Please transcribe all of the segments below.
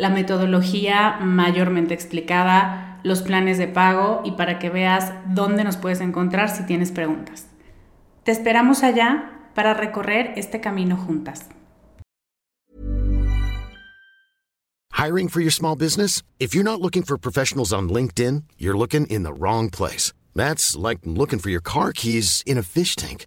la metodología mayormente explicada, los planes de pago y para que veas dónde nos puedes encontrar si tienes preguntas. Te esperamos allá para recorrer este camino juntas. Hiring for your small business? If you're not looking for professionals on LinkedIn, you're looking in the wrong place. That's like looking for your car keys in a fish tank.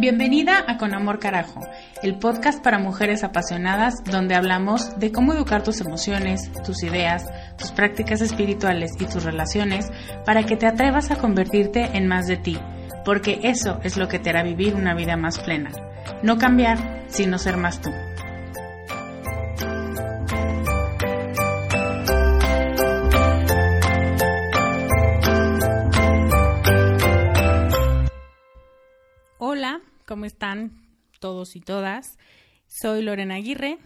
Bienvenida a Con Amor Carajo, el podcast para mujeres apasionadas donde hablamos de cómo educar tus emociones, tus ideas, tus prácticas espirituales y tus relaciones para que te atrevas a convertirte en más de ti, porque eso es lo que te hará vivir una vida más plena. No cambiar, sino ser más tú. ¿Cómo están todos y todas? Soy Lorena Aguirre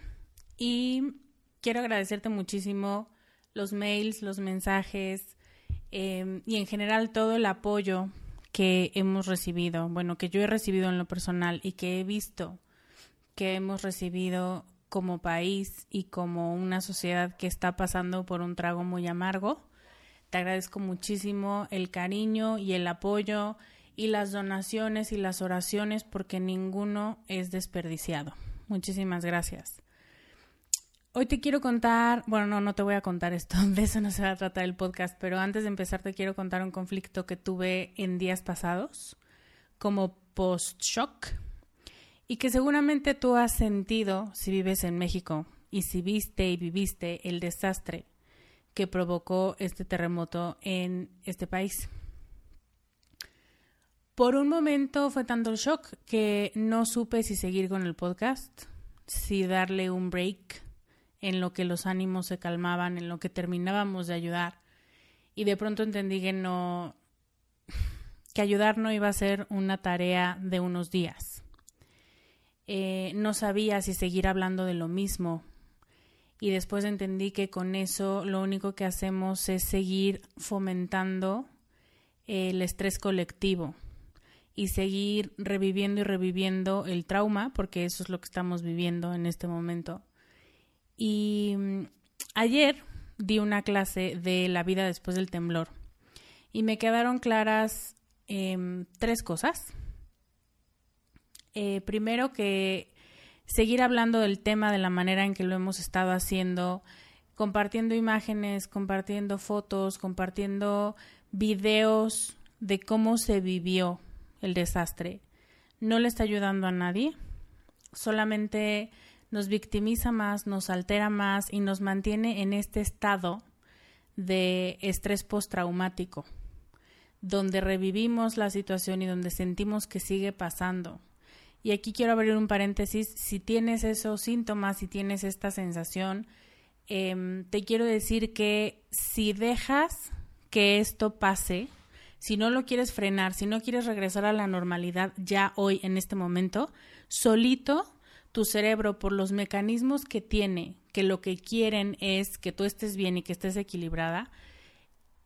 y quiero agradecerte muchísimo los mails, los mensajes em, y en general todo el apoyo que hemos recibido, bueno, que yo he recibido en lo personal y que he visto que hemos recibido como país y como una sociedad que está pasando por un trago muy amargo. Te agradezco muchísimo el cariño y el apoyo y las donaciones y las oraciones porque ninguno es desperdiciado. Muchísimas gracias. Hoy te quiero contar, bueno, no, no te voy a contar esto, de eso no se va a tratar el podcast, pero antes de empezar te quiero contar un conflicto que tuve en días pasados como post-shock y que seguramente tú has sentido si vives en México y si viste y viviste el desastre que provocó este terremoto en este país. Por un momento fue tanto el shock que no supe si seguir con el podcast, si darle un break en lo que los ánimos se calmaban, en lo que terminábamos de ayudar. Y de pronto entendí que no, que ayudar no iba a ser una tarea de unos días. Eh, no sabía si seguir hablando de lo mismo. Y después entendí que con eso lo único que hacemos es seguir fomentando el estrés colectivo y seguir reviviendo y reviviendo el trauma, porque eso es lo que estamos viviendo en este momento. Y mm, ayer di una clase de la vida después del temblor y me quedaron claras em, tres cosas. Eh, primero que seguir hablando del tema de la manera en que lo hemos estado haciendo, compartiendo imágenes, compartiendo fotos, compartiendo videos de cómo se vivió el desastre. No le está ayudando a nadie, solamente nos victimiza más, nos altera más y nos mantiene en este estado de estrés postraumático, donde revivimos la situación y donde sentimos que sigue pasando. Y aquí quiero abrir un paréntesis, si tienes esos síntomas, si tienes esta sensación, em, te quiero decir que si dejas que esto pase, si no lo quieres frenar, si no quieres regresar a la normalidad ya hoy, en este momento, solito tu cerebro, por los mecanismos que tiene, que lo que quieren es que tú estés bien y que estés equilibrada,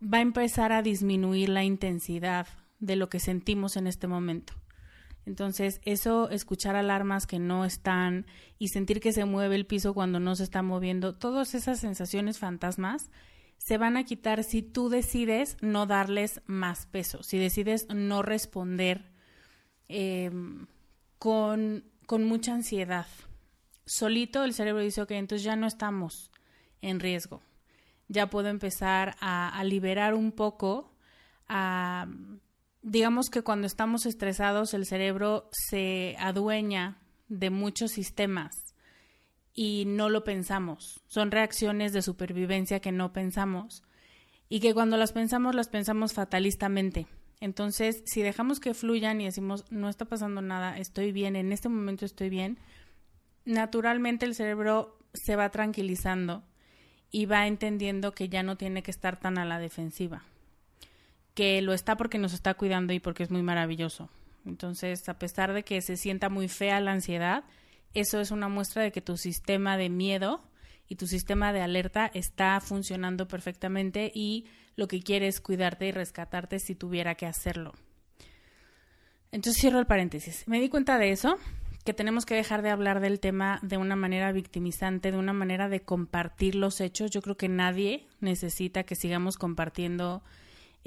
va a empezar a disminuir la intensidad de lo que sentimos en este momento. Entonces, eso, escuchar alarmas que no están y sentir que se mueve el piso cuando no se está moviendo, todas esas sensaciones fantasmas se van a quitar si tú decides no darles más peso, si decides no responder eh, con, con mucha ansiedad. Solito el cerebro dice, ok, entonces ya no estamos en riesgo. Ya puedo empezar a, a liberar un poco, a, digamos que cuando estamos estresados el cerebro se adueña de muchos sistemas y no lo pensamos. Son reacciones de supervivencia que no pensamos y que cuando las pensamos las pensamos fatalistamente. Entonces, si dejamos que fluyan y decimos, no está pasando nada, estoy bien, en este momento estoy bien, naturalmente el cerebro se va tranquilizando y va entendiendo que ya no tiene que estar tan a la defensiva, que lo está porque nos está cuidando y porque es muy maravilloso. Entonces, a pesar de que se sienta muy fea la ansiedad, eso es una muestra de que tu sistema de miedo y tu sistema de alerta está funcionando perfectamente y lo que quiere es cuidarte y rescatarte si tuviera que hacerlo. Entonces cierro el paréntesis. Me di cuenta de eso, que tenemos que dejar de hablar del tema de una manera victimizante, de una manera de compartir los hechos. Yo creo que nadie necesita que sigamos compartiendo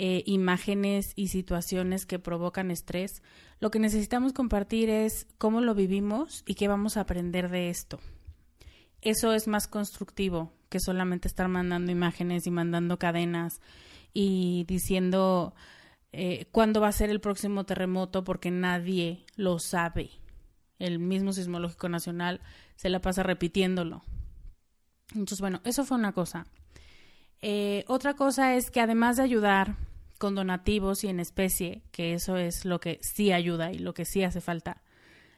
eh, imágenes y situaciones que provocan estrés. Lo que necesitamos compartir es cómo lo vivimos y qué vamos a aprender de esto. Eso es más constructivo que solamente estar mandando imágenes y mandando cadenas y diciendo eh, cuándo va a ser el próximo terremoto porque nadie lo sabe. El mismo sismológico nacional se la pasa repitiéndolo. Entonces, bueno, eso fue una cosa. Eh, otra cosa es que además de ayudar con donativos y en especie, que eso es lo que sí ayuda y lo que sí hace falta,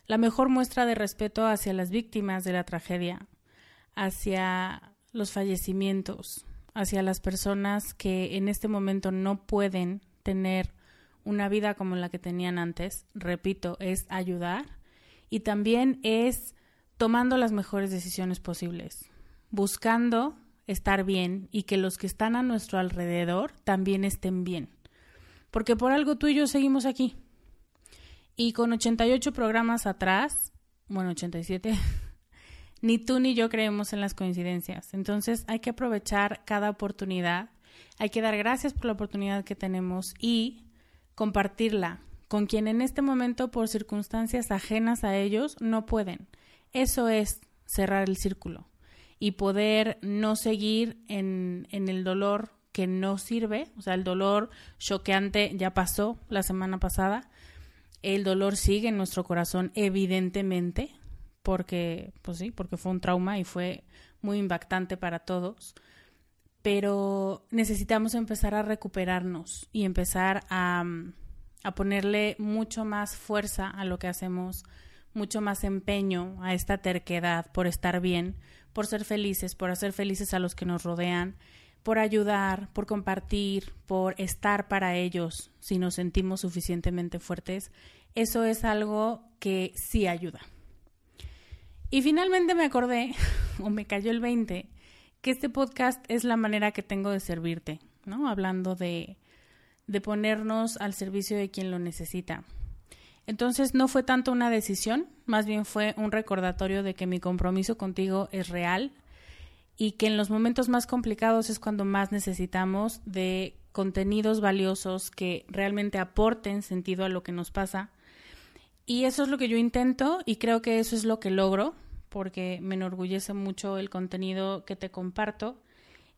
la mejor muestra de respeto hacia las víctimas de la tragedia, hacia los fallecimientos, hacia las personas que en este momento no pueden tener una vida como la que tenían antes, repito, es ayudar y también es tomando las mejores decisiones posibles, buscando estar bien y que los que están a nuestro alrededor también estén bien. Porque por algo tú y yo seguimos aquí. Y con 88 programas atrás, bueno, 87, ni tú ni yo creemos en las coincidencias. Entonces hay que aprovechar cada oportunidad, hay que dar gracias por la oportunidad que tenemos y compartirla con quien en este momento por circunstancias ajenas a ellos no pueden. Eso es cerrar el círculo y poder no seguir en, en el dolor que no sirve, o sea, el dolor choqueante ya pasó la semana pasada, el dolor sigue en nuestro corazón evidentemente, porque, pues sí, porque fue un trauma y fue muy impactante para todos, pero necesitamos empezar a recuperarnos y empezar a, a ponerle mucho más fuerza a lo que hacemos mucho más empeño a esta terquedad por estar bien, por ser felices, por hacer felices a los que nos rodean, por ayudar, por compartir, por estar para ellos si nos sentimos suficientemente fuertes, eso es algo que sí ayuda. Y finalmente me acordé, o me cayó el 20, que este podcast es la manera que tengo de servirte, ¿no? Hablando de, de ponernos al servicio de quien lo necesita. Entonces no fue tanto una decisión, más bien fue un recordatorio de que mi compromiso contigo es real y que en los momentos más complicados es cuando más necesitamos de contenidos valiosos que realmente aporten sentido a lo que nos pasa. Y eso es lo que yo intento y creo que eso es lo que logro porque me enorgullece mucho el contenido que te comparto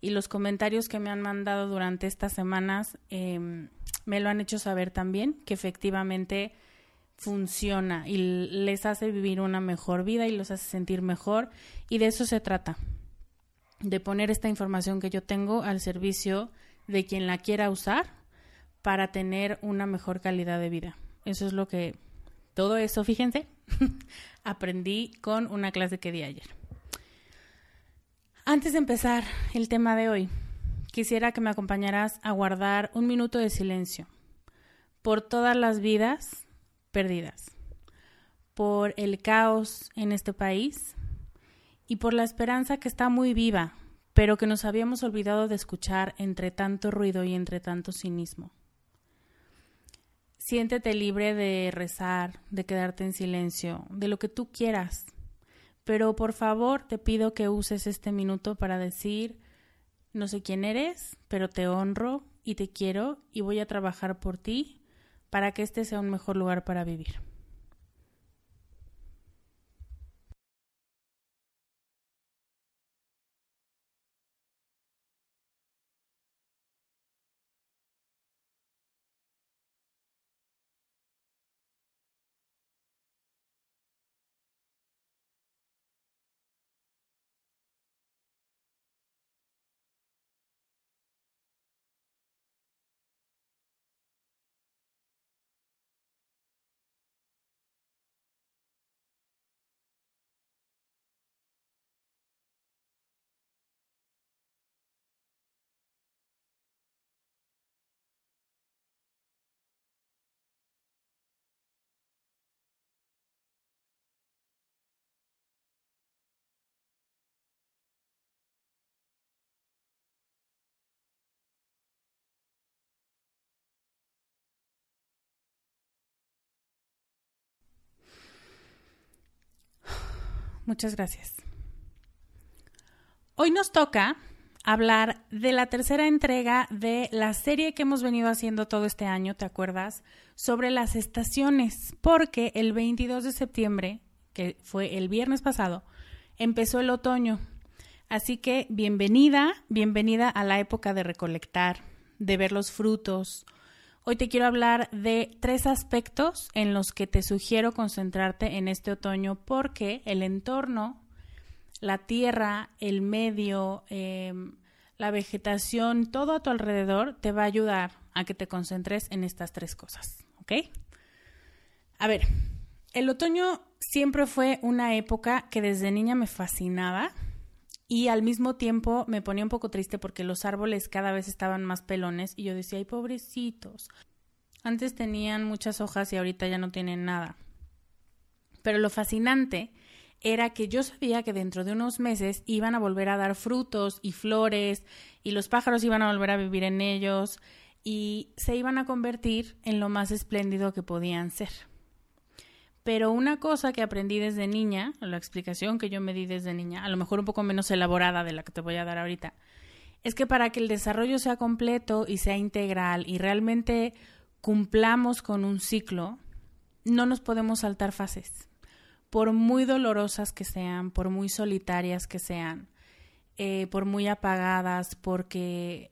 y los comentarios que me han mandado durante estas semanas eh, me lo han hecho saber también, que efectivamente funciona y les hace vivir una mejor vida y los hace sentir mejor. Y de eso se trata, de poner esta información que yo tengo al servicio de quien la quiera usar para tener una mejor calidad de vida. Eso es lo que, todo eso, fíjense, aprendí con una clase que di ayer. Antes de empezar el tema de hoy, quisiera que me acompañaras a guardar un minuto de silencio por todas las vidas perdidas, por el caos en este país y por la esperanza que está muy viva, pero que nos habíamos olvidado de escuchar entre tanto ruido y entre tanto cinismo. Siéntete libre de rezar, de quedarte en silencio, de lo que tú quieras pero por favor te pido que uses este minuto para decir, no sé quién eres, pero te honro y te quiero y voy a trabajar por ti para que este sea un mejor lugar para vivir. Muchas gracias. Hoy nos toca hablar de la tercera entrega de la serie que hemos venido haciendo todo este año, ¿te acuerdas? Sobre las estaciones, porque el 22 de septiembre, que fue el viernes pasado, empezó el otoño. Así que bienvenida, bienvenida a la época de recolectar, de ver los frutos, Hoy te quiero hablar de tres aspectos en los que te sugiero concentrarte en este otoño porque el entorno, la tierra, el medio, em, la vegetación, todo a tu alrededor te va a ayudar a que te concentres en estas tres cosas, ¿ok? A ver, el otoño siempre fue una época que desde niña me fascinaba y al mismo tiempo me ponía un poco triste porque los árboles cada vez estaban más pelones y yo decía, ay, pobrecitos. Antes tenían muchas hojas y ahorita ya no tienen nada. Pero lo fascinante era que yo sabía que dentro de unos meses iban a volver a dar frutos y flores y los pájaros iban a volver a vivir en ellos y se iban a convertir en lo más espléndido que podían ser. Pero una cosa que aprendí desde niña, la explicación que yo me di desde niña, a lo mejor un poco menos elaborada de la que te voy a dar ahorita, es que para que el desarrollo sea completo y sea integral y realmente cumplamos con un ciclo, no nos podemos saltar fases, por muy dolorosas que sean, por muy solitarias que sean, eh, por muy apagadas, porque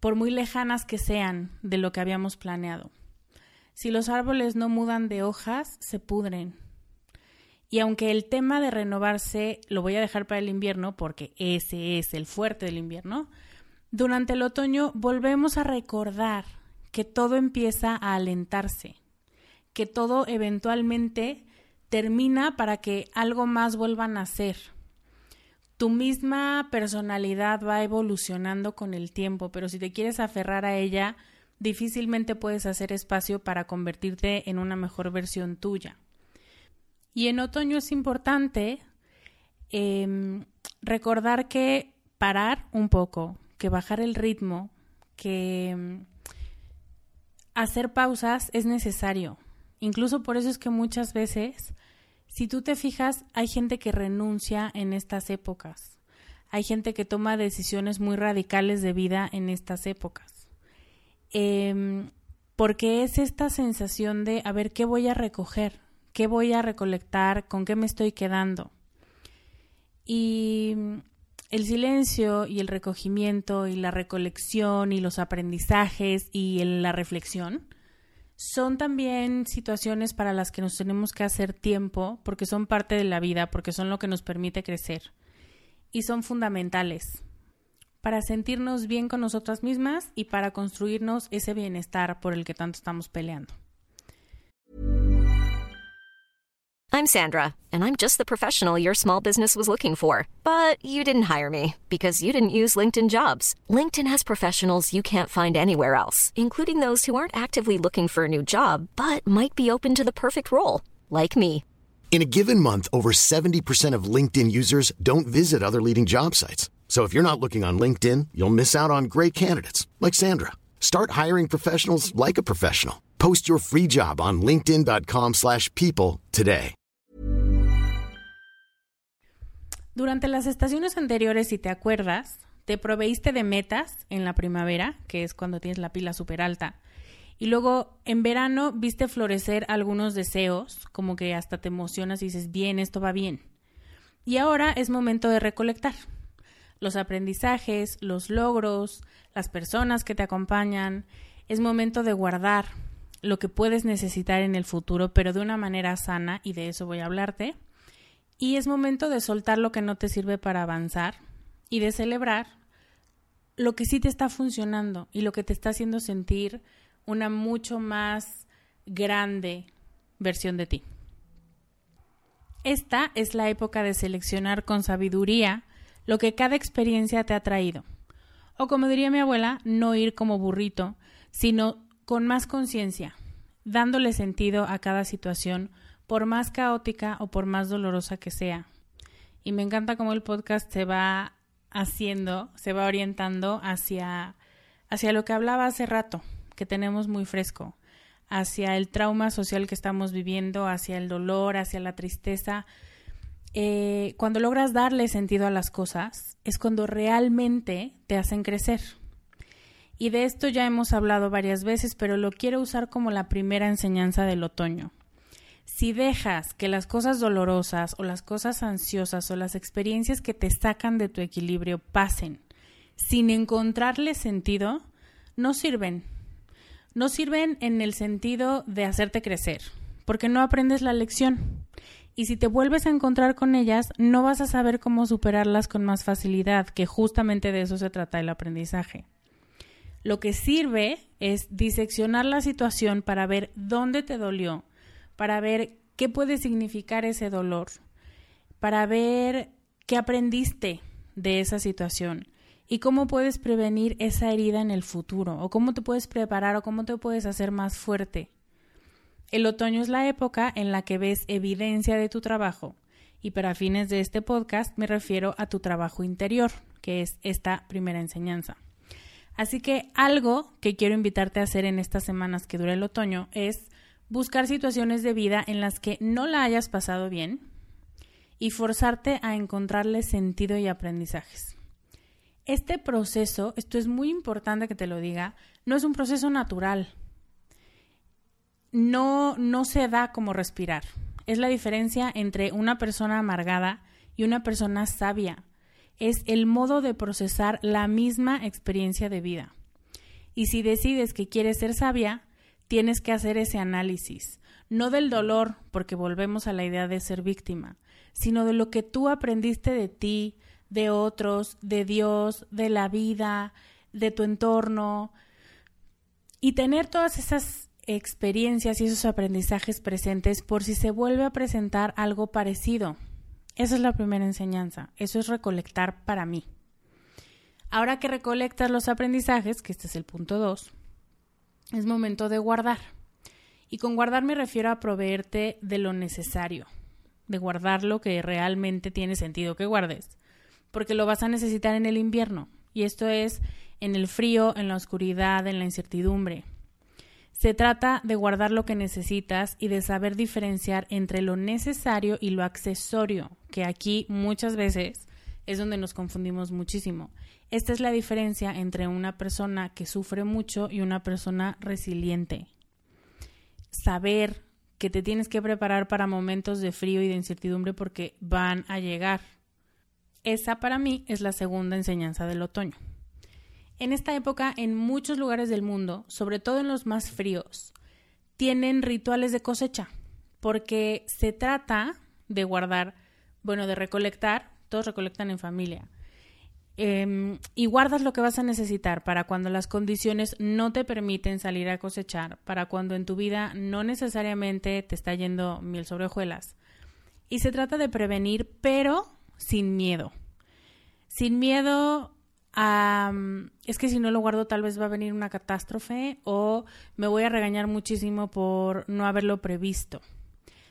por muy lejanas que sean de lo que habíamos planeado. Si los árboles no mudan de hojas, se pudren. Y aunque el tema de renovarse lo voy a dejar para el invierno, porque ese es el fuerte del invierno, durante el otoño volvemos a recordar que todo empieza a alentarse, que todo eventualmente termina para que algo más vuelva a nacer. Tu misma personalidad va evolucionando con el tiempo, pero si te quieres aferrar a ella, difícilmente puedes hacer espacio para convertirte en una mejor versión tuya. Y en otoño es importante em, recordar que parar un poco, que bajar el ritmo, que em, hacer pausas es necesario. Incluso por eso es que muchas veces, si tú te fijas, hay gente que renuncia en estas épocas. Hay gente que toma decisiones muy radicales de vida en estas épocas. Em, porque es esta sensación de, a ver, ¿qué voy a recoger? ¿Qué voy a recolectar? ¿Con qué me estoy quedando? Y el silencio y el recogimiento y la recolección y los aprendizajes y la reflexión son también situaciones para las que nos tenemos que hacer tiempo porque son parte de la vida, porque son lo que nos permite crecer y son fundamentales para sentirnos bien con nosotras mismas y para construirnos ese bienestar por el que tanto estamos peleando. I'm Sandra, and I'm just the professional your small business was looking for. But you didn't hire me because you didn't use LinkedIn jobs. LinkedIn has professionals you can't find anywhere else, including those who aren't actively looking for a new job but might be open to the perfect role, like me. In a given month, over 70% of LinkedIn users don't visit other leading job sites. So if you're not looking on LinkedIn, you'll miss out on great candidates like Sandra. Start hiring professionals like a professional. Post your free job on linkedin.com/people today. Durante las estaciones anteriores, si te acuerdas, te proveíste de metas en la primavera, que es cuando tienes la pila súper alta. Y luego en verano viste florecer algunos deseos, como que hasta te emocionas y dices, bien, esto va bien. Y ahora es momento de recolectar los aprendizajes, los logros, las personas que te acompañan. Es momento de guardar lo que puedes necesitar en el futuro, pero de una manera sana, y de eso voy a hablarte. Y es momento de soltar lo que no te sirve para avanzar y de celebrar lo que sí te está funcionando y lo que te está haciendo sentir una mucho más grande versión de ti. Esta es la época de seleccionar con sabiduría lo que cada experiencia te ha traído. O como diría mi abuela, no ir como burrito, sino con más conciencia, dándole sentido a cada situación, por más caótica o por más dolorosa que sea. Y me encanta cómo el podcast se va haciendo, se va orientando hacia, hacia lo que hablaba hace rato, que tenemos muy fresco, hacia el trauma social que estamos viviendo, hacia el dolor, hacia la tristeza, eh, cuando logras darle sentido a las cosas, es cuando realmente te hacen crecer. Y de esto ya hemos hablado varias veces, pero lo quiero usar como la primera enseñanza del otoño. Si dejas que las cosas dolorosas o las cosas ansiosas o las experiencias que te sacan de tu equilibrio pasen sin encontrarle sentido, no sirven. No sirven en el sentido de hacerte crecer, porque no aprendes la lección y si te vuelves a encontrar con ellas, no vas a saber cómo superarlas con más facilidad, que justamente de eso se trata el aprendizaje. Lo que sirve es diseccionar la situación para ver dónde te dolió, para ver qué puede significar ese dolor, para ver qué aprendiste de esa situación y cómo puedes prevenir esa herida en el futuro, o cómo te puedes preparar o cómo te puedes hacer más fuerte. El otoño es la época en la que ves evidencia de tu trabajo y para fines de este podcast me refiero a tu trabajo interior, que es esta primera enseñanza. Así que algo que quiero invitarte a hacer en estas semanas que dura el otoño es buscar situaciones de vida en las que no la hayas pasado bien y forzarte a encontrarle sentido y aprendizajes. Este proceso, esto es muy importante que te lo diga, no es un proceso natural, no, no se da como respirar. Es la diferencia entre una persona amargada y una persona sabia. Es el modo de procesar la misma experiencia de vida. Y si decides que quieres ser sabia, tienes que hacer ese análisis, no del dolor, porque volvemos a la idea de ser víctima, sino de lo que tú aprendiste de ti, de otros, de Dios, de la vida, de tu entorno, y tener todas esas experiencias y esos aprendizajes presentes por si se vuelve a presentar algo parecido. Esa es la primera enseñanza. Eso es recolectar para mí. Ahora que recolectas los aprendizajes, que este es el punto 2, es momento de guardar. Y con guardar me refiero a proveerte de lo necesario, de guardar lo que realmente tiene sentido que guardes, porque lo vas a necesitar en el invierno. Y esto es en el frío, en la oscuridad, en la incertidumbre. Se trata de guardar lo que necesitas y de saber diferenciar entre lo necesario y lo accesorio, que aquí muchas veces es donde nos confundimos muchísimo. Esta es la diferencia entre una persona que sufre mucho y una persona resiliente. Saber que te tienes que preparar para momentos de frío y de incertidumbre porque van a llegar. Esa para mí es la segunda enseñanza del otoño. En esta época, en muchos lugares del mundo, sobre todo en los más fríos, tienen rituales de cosecha, porque se trata de guardar, bueno, de recolectar, todos recolectan en familia, em, y guardas lo que vas a necesitar para cuando las condiciones no te permiten salir a cosechar, para cuando en tu vida no necesariamente te está yendo miel sobre hojuelas. Y se trata de prevenir, pero sin miedo. Sin miedo es que si no lo guardo tal vez va a venir una catástrofe o me voy a regañar muchísimo por no haberlo previsto.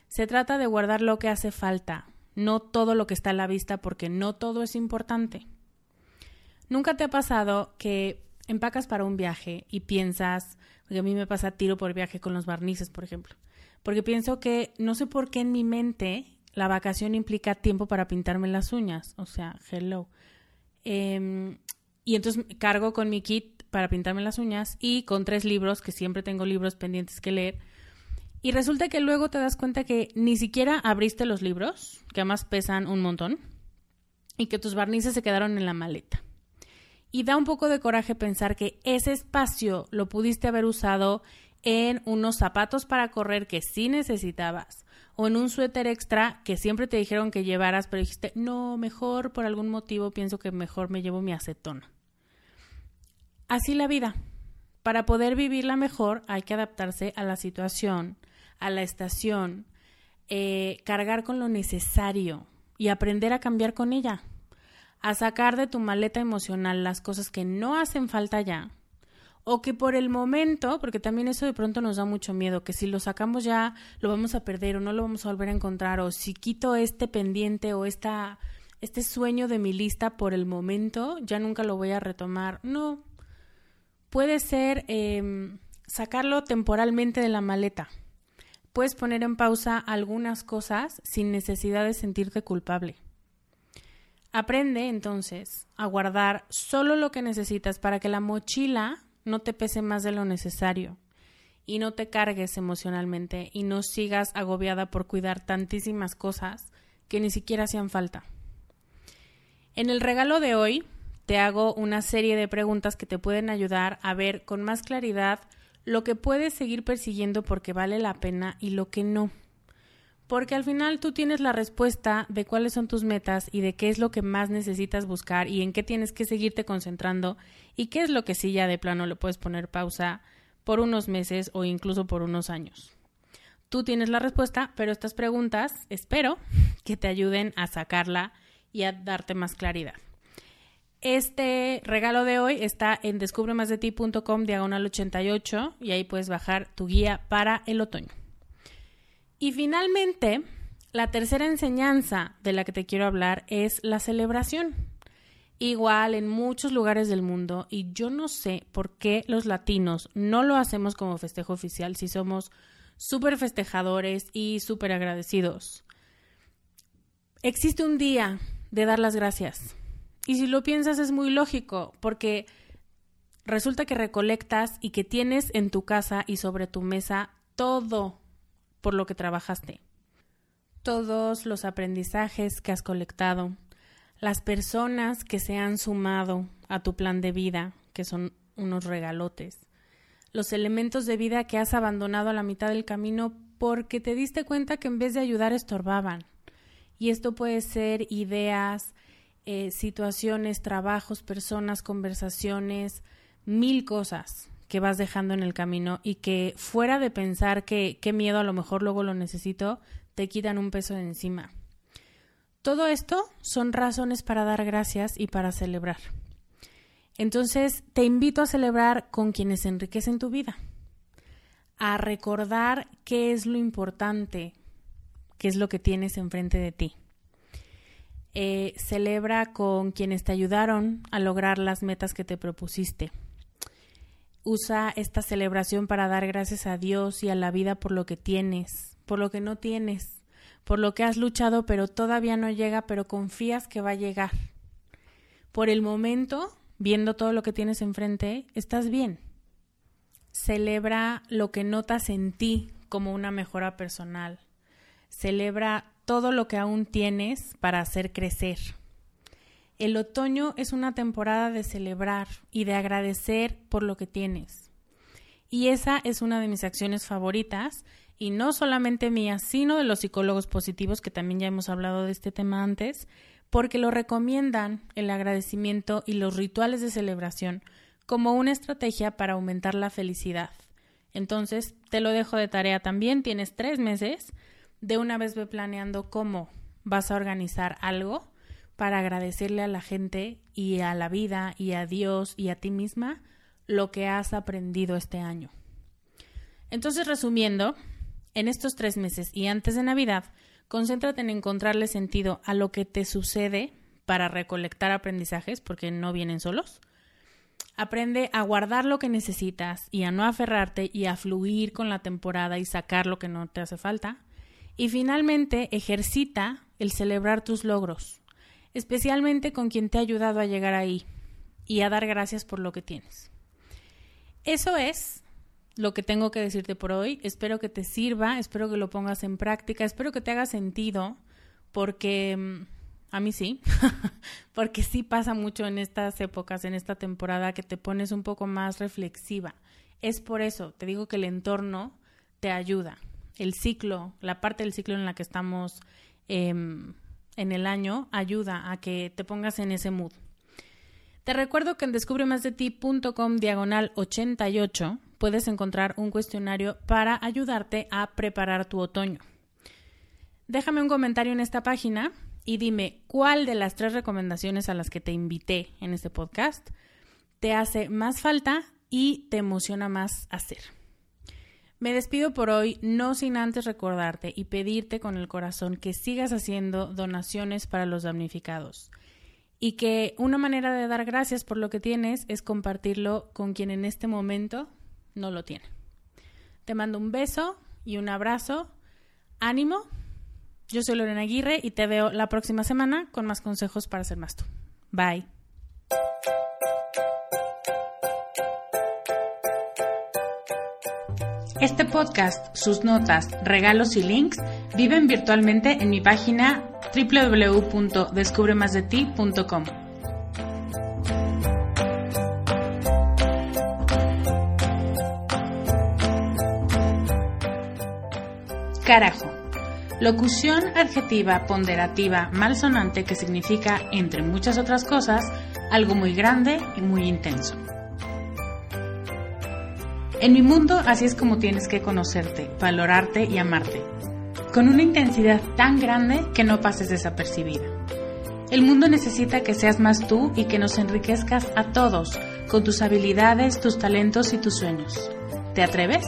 Se trata de guardar lo que hace falta, no todo lo que está a la vista porque no todo es importante. ¿Nunca te ha pasado que empacas para un viaje y piensas, porque a mí me pasa tiro por viaje con los barnices, por ejemplo, porque pienso que no sé por qué en mi mente la vacación implica tiempo para pintarme las uñas, o sea, hello. Eh, y entonces cargo con mi kit para pintarme las uñas y con tres libros, que siempre tengo libros pendientes que leer. Y resulta que luego te das cuenta que ni siquiera abriste los libros, que además pesan un montón, y que tus barnices se quedaron en la maleta. Y da un poco de coraje pensar que ese espacio lo pudiste haber usado en unos zapatos para correr que sí necesitabas, o en un suéter extra que siempre te dijeron que llevaras, pero dijiste, no, mejor por algún motivo pienso que mejor me llevo mi acetona. Así la vida. Para poder vivirla mejor hay que adaptarse a la situación, a la estación, eh, cargar con lo necesario y aprender a cambiar con ella, a sacar de tu maleta emocional las cosas que no hacen falta ya o que por el momento, porque también eso de pronto nos da mucho miedo, que si lo sacamos ya lo vamos a perder o no lo vamos a volver a encontrar, o si quito este pendiente o esta, este sueño de mi lista por el momento, ya nunca lo voy a retomar. No, puede ser em, sacarlo temporalmente de la maleta. Puedes poner en pausa algunas cosas sin necesidad de sentirte culpable. Aprende entonces a guardar solo lo que necesitas para que la mochila no te pese más de lo necesario y no te cargues emocionalmente y no sigas agobiada por cuidar tantísimas cosas que ni siquiera hacían falta. En el regalo de hoy te hago una serie de preguntas que te pueden ayudar a ver con más claridad lo que puedes seguir persiguiendo porque vale la pena y lo que no. Porque al final tú tienes la respuesta de cuáles son tus metas y de qué es lo que más necesitas buscar y en qué tienes que seguirte concentrando y qué es lo que sí ya de plano le puedes poner pausa por unos meses o incluso por unos años. Tú tienes la respuesta, pero estas preguntas espero que te ayuden a sacarla y a darte más claridad. Este regalo de hoy está en descubremasdeti.com diagonal 88 y ahí puedes bajar tu guía para el otoño. Y finalmente, la tercera enseñanza de la que te quiero hablar es la celebración. Igual en muchos lugares del mundo, y yo no sé por qué los latinos no lo hacemos como festejo oficial si somos súper festejadores y súper agradecidos. Existe un día de dar las gracias y si lo piensas es muy lógico, porque resulta que recolectas y que tienes en tu casa y sobre tu mesa todo por lo que trabajaste. Todos los aprendizajes que has colectado, las personas que se han sumado a tu plan de vida, que son unos regalotes, los elementos de vida que has abandonado a la mitad del camino porque te diste cuenta que en vez de ayudar estorbaban. Y esto puede ser ideas, eh, situaciones, trabajos, personas, conversaciones, mil cosas que vas dejando en el camino y que fuera de pensar que qué miedo a lo mejor luego lo necesito, te quitan un peso de encima. Todo esto son razones para dar gracias y para celebrar. Entonces, te invito a celebrar con quienes enriquecen tu vida, a recordar qué es lo importante, qué es lo que tienes enfrente de ti. Eh, celebra con quienes te ayudaron a lograr las metas que te propusiste. Usa esta celebración para dar gracias a Dios y a la vida por lo que tienes, por lo que no tienes, por lo que has luchado pero todavía no llega, pero confías que va a llegar. Por el momento, viendo todo lo que tienes enfrente, estás bien. Celebra lo que notas en ti como una mejora personal. Celebra todo lo que aún tienes para hacer crecer. El otoño es una temporada de celebrar y de agradecer por lo que tienes. Y esa es una de mis acciones favoritas, y no solamente mía, sino de los psicólogos positivos, que también ya hemos hablado de este tema antes, porque lo recomiendan el agradecimiento y los rituales de celebración como una estrategia para aumentar la felicidad. Entonces, te lo dejo de tarea también, tienes tres meses, de una vez ve planeando cómo vas a organizar algo para agradecerle a la gente y a la vida y a Dios y a ti misma lo que has aprendido este año. Entonces, resumiendo, en estos tres meses y antes de Navidad, concéntrate en encontrarle sentido a lo que te sucede para recolectar aprendizajes, porque no vienen solos. Aprende a guardar lo que necesitas y a no aferrarte y a fluir con la temporada y sacar lo que no te hace falta. Y finalmente, ejercita el celebrar tus logros, especialmente con quien te ha ayudado a llegar ahí y a dar gracias por lo que tienes. Eso es lo que tengo que decirte por hoy. Espero que te sirva, espero que lo pongas en práctica, espero que te haga sentido, porque mm, a mí sí, porque sí pasa mucho en estas épocas, en esta temporada, que te pones un poco más reflexiva. Es por eso, te digo que el entorno te ayuda. El ciclo, la parte del ciclo en la que estamos em, en el año, ayuda a que te pongas en ese mood. Te recuerdo que en descubremasdeti.com diagonal 88 puedes encontrar un cuestionario para ayudarte a preparar tu otoño. Déjame un comentario en esta página y dime cuál de las tres recomendaciones a las que te invité en este podcast te hace más falta y te emociona más hacer. Me despido por hoy, no sin antes recordarte y pedirte con el corazón que sigas haciendo donaciones para los damnificados y que una manera de dar gracias por lo que tienes es compartirlo con quien en este momento no lo tiene. Te mando un beso y un abrazo. Ánimo. Yo soy Lorena Aguirre y te veo la próxima semana con más consejos para ser más tú. Bye. Este podcast, sus notas, regalos y links viven virtualmente en mi página www.descubremasdeti.com. Carajo. Locución adjetiva ponderativa malsonante que significa, entre muchas otras cosas, algo muy grande y muy intenso. En mi mundo así es como tienes que conocerte, valorarte y amarte, con una intensidad tan grande que no pases desapercibida. El mundo necesita que seas más tú y que nos enriquezcas a todos con tus habilidades, tus talentos y tus sueños. ¿Te atreves?